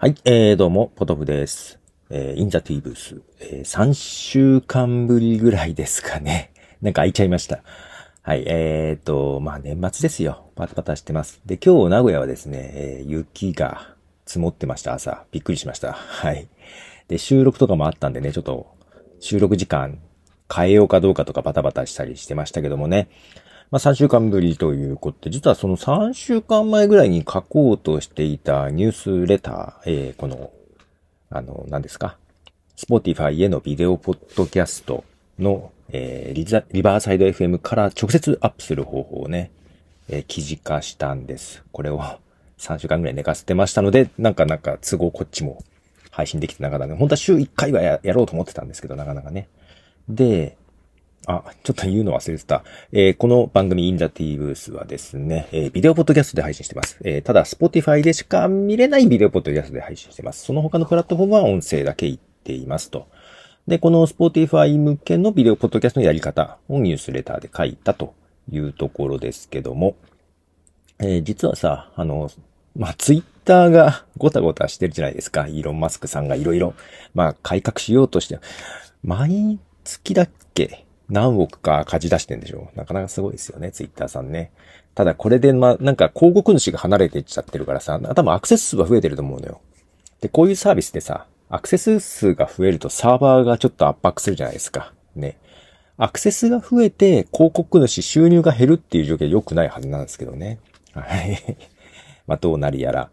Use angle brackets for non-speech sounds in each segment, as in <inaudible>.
はい、えー、どうも、ポトフです。えー、インザティーブース、えー、3週間ぶりぐらいですかね。<laughs> なんか空いちゃいました。はい、えーと、まあ年末ですよ。パタパタしてます。で、今日名古屋はですね、えー雪が積もってました、朝。びっくりしました。はい。で、収録とかもあったんでね、ちょっと、収録時間変えようかどうかとかバタバタしたりしてましたけどもね。まあ3週間ぶりということで、実はその3週間前ぐらいに書こうとしていたニュースレター、えーこの、あの、何ですか ?Spotify へのビデオポッドキャストの、えーリザリバーサイド FM から直接アップする方法をね、えー記事化したんです。これを <laughs> 3週間ぐらい寝かせてましたので、なんかなんか都合こっちも配信できてなかったんで、本当は週1回はややろうと思ってたんですけど、なかなかね。で、あ、ちょっと言うの忘れてた。えーこの番組インザティーブースはですね、えービデオポッドキャストで配信してます。えーただ、Spotify でしか見れないビデオポッドキャストで配信してます。その他のプラットフォームは音声だけ言っていますと。で、この Spotify 向けのビデオポッドキャストのやり方をニュースレターで書いたというところですけども、えー実はさ、あの、まあ、ツイッターがごたごたしてるじゃないですか。イーロン・マスクさんがいろいろ、まあ、改革しようとして、毎月だっけ何億か勝ち出してんでしょ？うなかなかすごいですよね、ツイッターさんね。ただこれで、まあ、なんか広告主が離れていっちゃってるからさ、多分アクセス数は増えてると思うのよ。で、こういうサービスでさ、アクセス数が増えるとサーバーがちょっと圧迫するじゃないですか。ね。アクセスが増えて広告主収入が減るっていう状況は良くないはずなんですけどね。はい。<laughs> まあ、どうなりやら。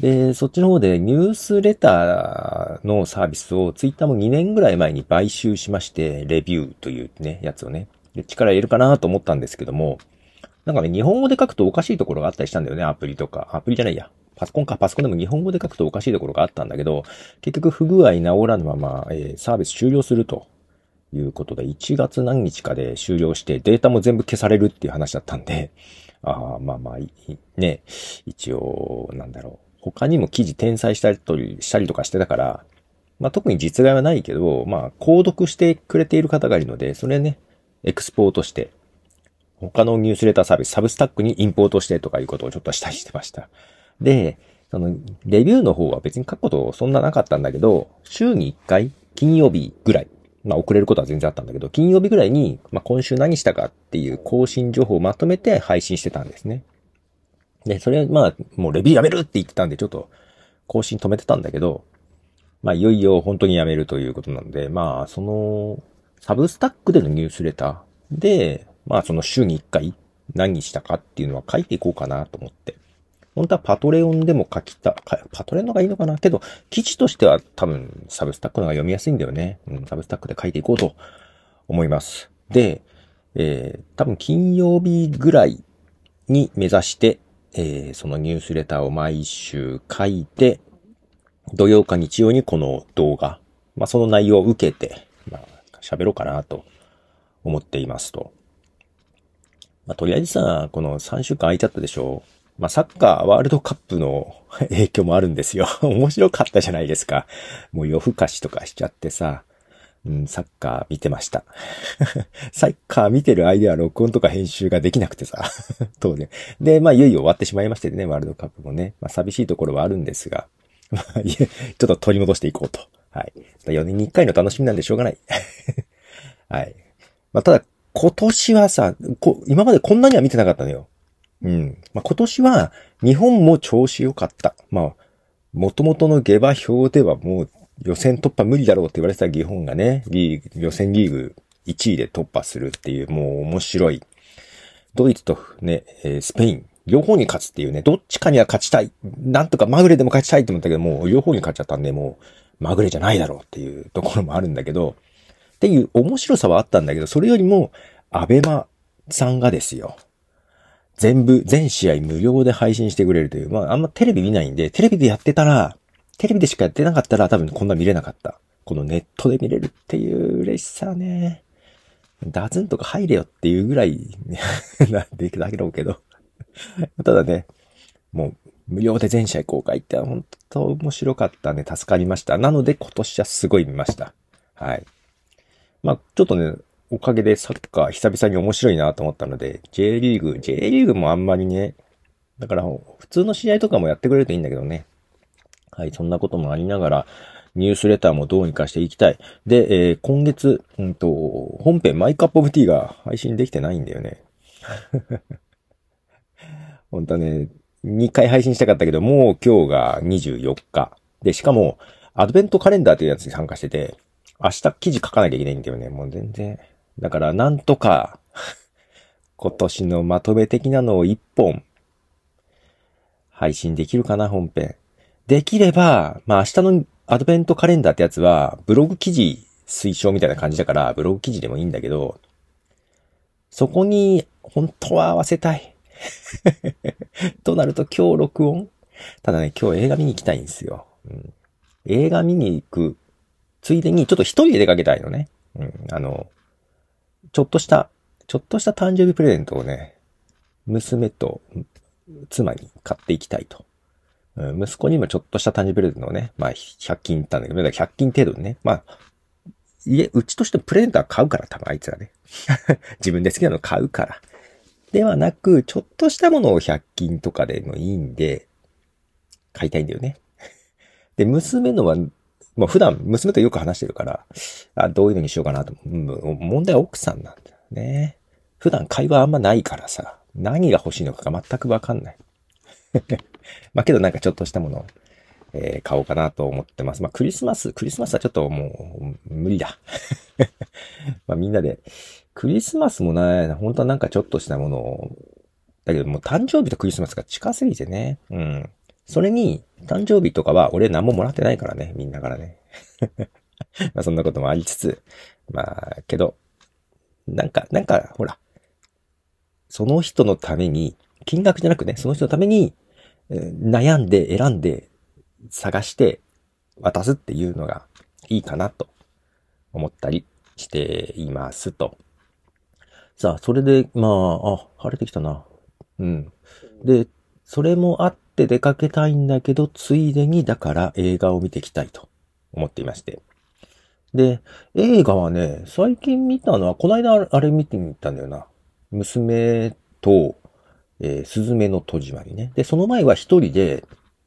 で、そっちの方でニュースレターのサービスをツイッターも2年ぐらい前に買収しまして、レビューというね、やつをね、力入れるかなと思ったんですけども、なんかね、日本語で書くとおかしいところがあったりしたんだよね、アプリとか。アプリじゃないや。パソコンか、パソコンでも日本語で書くとおかしいところがあったんだけど、結局不具合治らぬまま、えーサービス終了するということで、1月何日かで終了して、データも全部消されるっていう話だったんで、ああ、まあまあ、ね、一応、なんだろう。他にも記事転載したりとしたりとかしてたから、まあ特に実害はないけど、まあ、購読してくれている方がいるので、それね、エクスポートして、他のニュースレターサービス、サブスタックにインポートしてとかいうことをちょっとしたりしてました。で、その、レビューの方は別に書くことそんななかったんだけど、週に1回、金曜日ぐらい、まあ遅れることは全然あったんだけど、金曜日ぐらいに、まあ今週何したかっていう更新情報をまとめて配信してたんですね。で、それはまあ、もうレビューやめるって言ってたんで、ちょっと更新止めてたんだけど、まあいよいよ本当にやめるということなので、まあその、サブスタックでのニュースレターで、まあその週に1回何したかっていうのは書いていこうかなと思って。本当はパトレオンでも書きた、パトレオンのがいいのかな？けど、記事としては多分サブスタックの方が読みやすいんだよね。うん、サブスタックで書いていこうと思います。で、えー、多分金曜日ぐらいに目指して、えー、そのニュースレターを毎週書いて、土曜か日曜にこの動画、まあその内容を受けて、まあ喋ろうかなと思っていますと。まあとりあえずさ、この3週間空いちゃったでしょうまあサッカーワールドカップの影響もあるんですよ。<laughs> 面白かったじゃないですか。もう夜更かしとかしちゃってさ、うん、サッカー見てました。<laughs> サッカー見てる間は録音とか編集ができなくてさ、<laughs> 当然。で、まあいよいよ終わってしまいましてね、ワールドカップもね。まあ寂しいところはあるんですが、<laughs> まあいえちょっと取り戻していこうと。はい。4年に1回の楽しみなんでしょうがない。はい。まあただ、今年はさ、こ今までこんなには見てなかったのよ。うん。まあ今年は日本も調子良かった。まあ、元々の下馬評ではもう予選突破無理だろうって言われてた日本がね、リーグ、予選リーグ1位で突破するっていう、もう面白い。ドイツとね、えスペイン、両方に勝つっていうね、どっちかには勝ちたい。なんとかまぐれでも勝ちたいと思ったけど、もう両方に勝っちゃったんで、もうまぐれじゃないだろうっていうところもあるんだけど、っていう面白さはあったんだけど、それよりも、アベマさんがですよ。全部、全試合無料で配信してくれるという。まあ、あんまテレビ見ないんで、テレビでやってたら、テレビでしかやってなかったら多分こんな見れなかった。このネットで見れるっていう嬉しさね。ダズンとか入れよっていうぐらい、ね、<laughs> なんでだけどけど。<laughs> ただね、もう無料で全試合公開って本当面白かったね。助かりました。なので今年はすごい見ました。はい。まあ、ちょっとね、おかげでサッカー久々に面白いなと思ったので、J リーグ、J リーグもあんまりね、だから普通の試合とかもやってくれるといいんだけどね。はい、そんなこともありながら、ニュースレターもどうにかしていきたい。で、えー、今月、うんと、本編マイカップオブティーが配信できてないんだよね。<laughs> 本当はね、2回配信したかったけど、もう今日が24日。で、しかも、アドベントカレンダーというやつに参加してて、明日記事書かなきゃいけないんだよね。もう全然。だから、なんとか <laughs> 今年のまとめ的なのを1本、配信できるかな、本編。できれば、まあ明日のアドベントカレンダーってやつは、ブログ記事推奨みたいな感じだから、ブログ記事でもいいんだけど、そこに、本当は合わせたい。<laughs> となると今日録音？ただね、今日映画見に行きたいんですよ。うん、映画見に行く、ついでにちょっと一人で出かけたいのね。うん、あの、ちょっとした、ちょっとした誕生日プレゼントをね、娘と妻に買っていきたいと。息子にもちょっとした誕生日プレゼントをね、まあ、100均行ったんだけど、100均程度にね、まあ、家、うちとしてプレゼントは買うから、多分あいつらね。<laughs> 自分で好きなの買うから。ではなく、ちょっとしたものを100均とかでもいいんで、買いたいんだよね。で、娘のは、もう普段娘とよく話してるから、あ、どういうのにしようかなと。問題は奥さんなんだよね。普段会話あんまないからさ、何が欲しいのかが全くわかんない。<laughs> まあけどなんかちょっとしたものを、えー、買おうかなと思ってます。まあクリスマス、クリスマスはちょっともう無理だ。<laughs> まあみんなで、クリスマスもね、本当はなんかちょっとしたものを、だけどもう誕生日とクリスマスが近すぎてね。うん。それに、誕生日とかは俺何ももらってないからね、みんなからね。<laughs> まあそんなこともありつつ、まあ、けど、なんか、なんか、ほら、その人のために、金額じゃなくね、その人のために、悩んで選んで探して渡すっていうのがいいかなと思ったりしていますと。さあ、それで、まあ、あ、晴れてきたな。うん。で、それもあって出かけたいんだけど、ついでにだから映画を見てきたいと思っていまして。で、映画はね、最近見たのは、この間あれ見てみたんだよな。娘と、えー、スズメの戸締まりね。で、その前は一人で、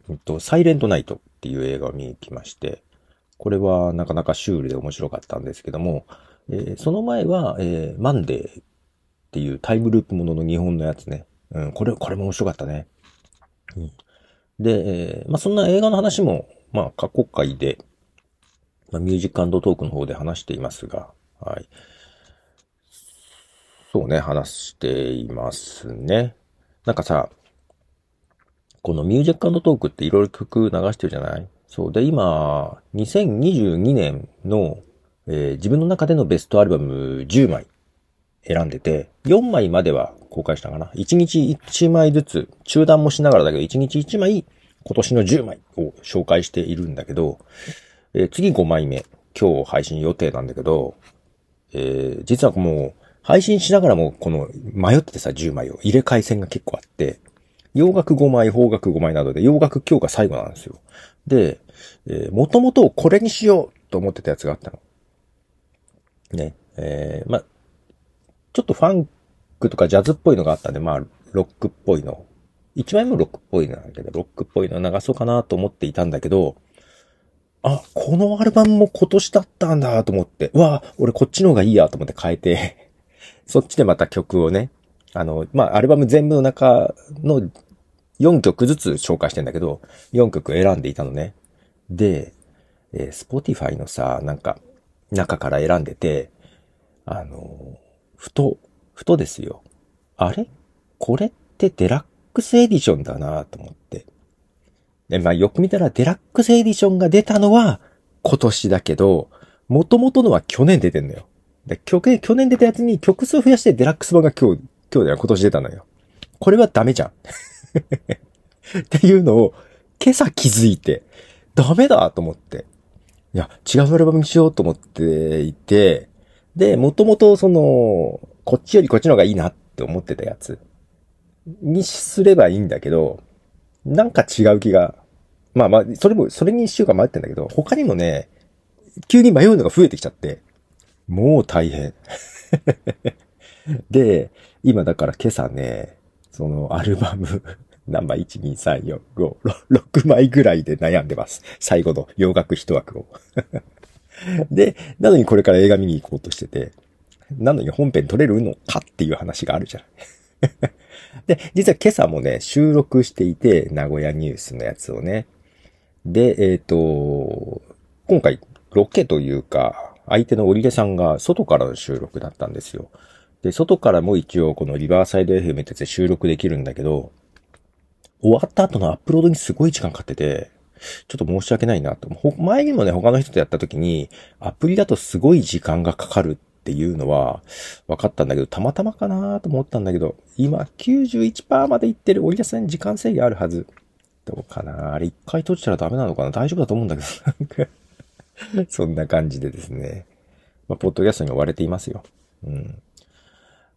えっと、サイレントナイトっていう映画を見に来まして、これはなかなかシュールで面白かったんですけども、えー、その前は、えー、マンデーっていうタイムループものの日本のやつね。うん、これ、これも面白かったね。うん、で、えー、まあ、そんな映画の話も、まあ、過去回で、まあ、ミュージックトークの方で話していますが、はい。そうね、話していますね。なんかさ、このミュージックトークっていろいろ曲流してるじゃない？そう。で、今、2022年の、えー、自分の中でのベストアルバム10枚選んでて、4枚までは公開したかな？1日1枚ずつ、中断もしながらだけど、1日1枚、今年の10枚を紹介しているんだけど、えー、次5枚目、今日配信予定なんだけど、えー、実はもう、配信しながらも、この、迷っててさ、10枚を入れ替え戦が結構あって、洋楽5枚、邦楽5枚などで、洋楽今日が最後なんですよ。で、えー、もともとこれにしようと思ってたやつがあったの。ね。えー、ま、ちょっとファンクとかジャズっぽいのがあったんで、まあ、ロックっぽいの。1枚もロックっぽいなんだけど、ロックっぽいの流そうかなと思っていたんだけど、あ、このアルバムも今年だったんだと思って、うわ、俺こっちの方がいいやと思って変えて、そっちでまた曲をね、あの、まあ、アルバム全部の中の4曲ずつ紹介してんだけど、4曲選んでいたのね。で、えー、Spotify のさ、なんか、中から選んでて、あの、ふと、ふとですよ。あれ？これってデラックスエディションだなと思って。で、まあよく見たらデラックスエディションが出たのは今年だけど、元々のは去年出てんのよ。で、曲、去年出たやつに曲数増やしてデラックス版が今日、今日では今年出たのよ。これはダメじゃん。<laughs> っていうのを今朝気づいて、ダメだと思って。いや、違うアルバムにしようと思っていて、で、もともとその、こっちよりこっちの方がいいなって思ってたやつにすればいいんだけど、なんか違う気が。まあまあ、それも、それにしようか迷ってんだけど、他にもね、急に迷うのが増えてきちゃって、もう大変。<laughs> で、今だから今朝ね、そのアルバム何枚 ?1、2、3、4、5、6枚ぐらいで悩んでます。最後の洋楽一枠を。<laughs> で、なのにこれから映画見に行こうとしてて、なのに本編撮れるのかっていう話があるじゃん。<laughs> で、実は今朝もね、収録していて、名古屋ニュースのやつをね。で、えっ、ー、と、今回、ロケというか、相手の織出さんが外からの収録だったんですよ。で、外からも一応このリバーサイド FM ってやつで収録できるんだけど、終わった後のアップロードにすごい時間かかってて、ちょっと申し訳ないなと。前にもね、他の人とやった時に、アプリだとすごい時間がかかるっていうのは分かったんだけど、たまたまかなと思ったんだけど、今91%までいってる折り出さん時間制限あるはず。どうかな？あれ一回閉じたらダメなのかな？大丈夫だと思うんだけど。なんか <laughs> そんな感じでですね。まあ、ポッドキャストに追われていますよ。うん。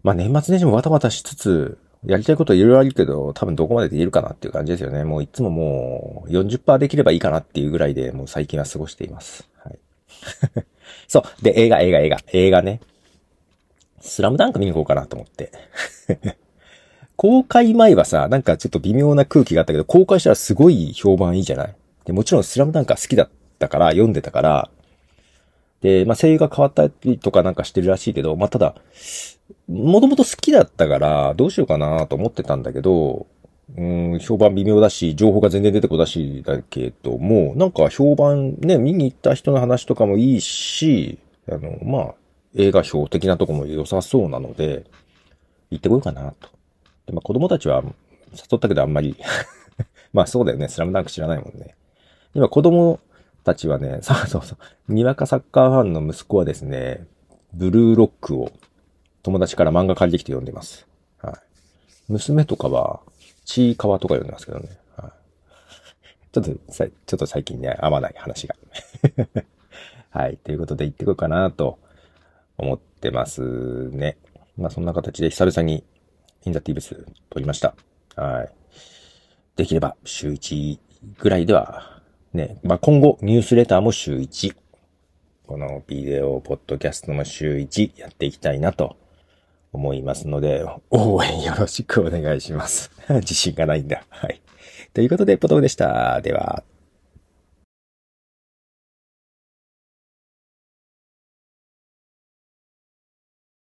まあ、年末年始もバタバタしつつ、やりたいこといろいろあるけど、多分どこまでできるかなっていう感じですよね。もういつももう40%できればいいかなっていうぐらいで、もう最近は過ごしています。はい。<laughs> そう。で、映画、映画、映画、映画ね。スラムダンク見に行こうかなと思って。<laughs> 公開前はさ、なんかちょっと微妙な空気があったけど、公開したらすごい評判いいじゃないで、もちろんスラムダンクは好きだったから、読んでたから、で、まあ、声優が変わったりとかなんかしてるらしいけど、まあ、ただ、もともと好きだったから、どうしようかなと思ってたんだけど、うん、評判微妙だし、情報が全然出てこなしだけども、なんか評判ね、見に行った人の話とかもいいし、あの、まあ、映画表的なとこも良さそうなので、行ってこようかなと。でまあ、子供たちは誘ったけどあんまり <laughs> まあそうだよね、スラムダンク知らないもんね。今子供たちはね、<laughs> そうそうそう、にわかサッカーファンの息子はですね、ブルーロックを友達から漫画借りてきて読んでます。はい。娘とかは、ちいかわとか読んでますけどね。はい。ちょっと、さ、ちょっと最近ね、合わない話が。<laughs> はい。ということで行ってこようかなと思ってますね。まあそんな形で久々にインザティブス撮りました。はい。できれば週1ぐらいでは、ね、まあ今後ニュースレターも週1。このビデオ、ポッドキャストも週1やっていきたいなと思いますので、応援よろしくお願いします。<laughs> 自信がないんだ。はい。ということで、ポトフでした。では。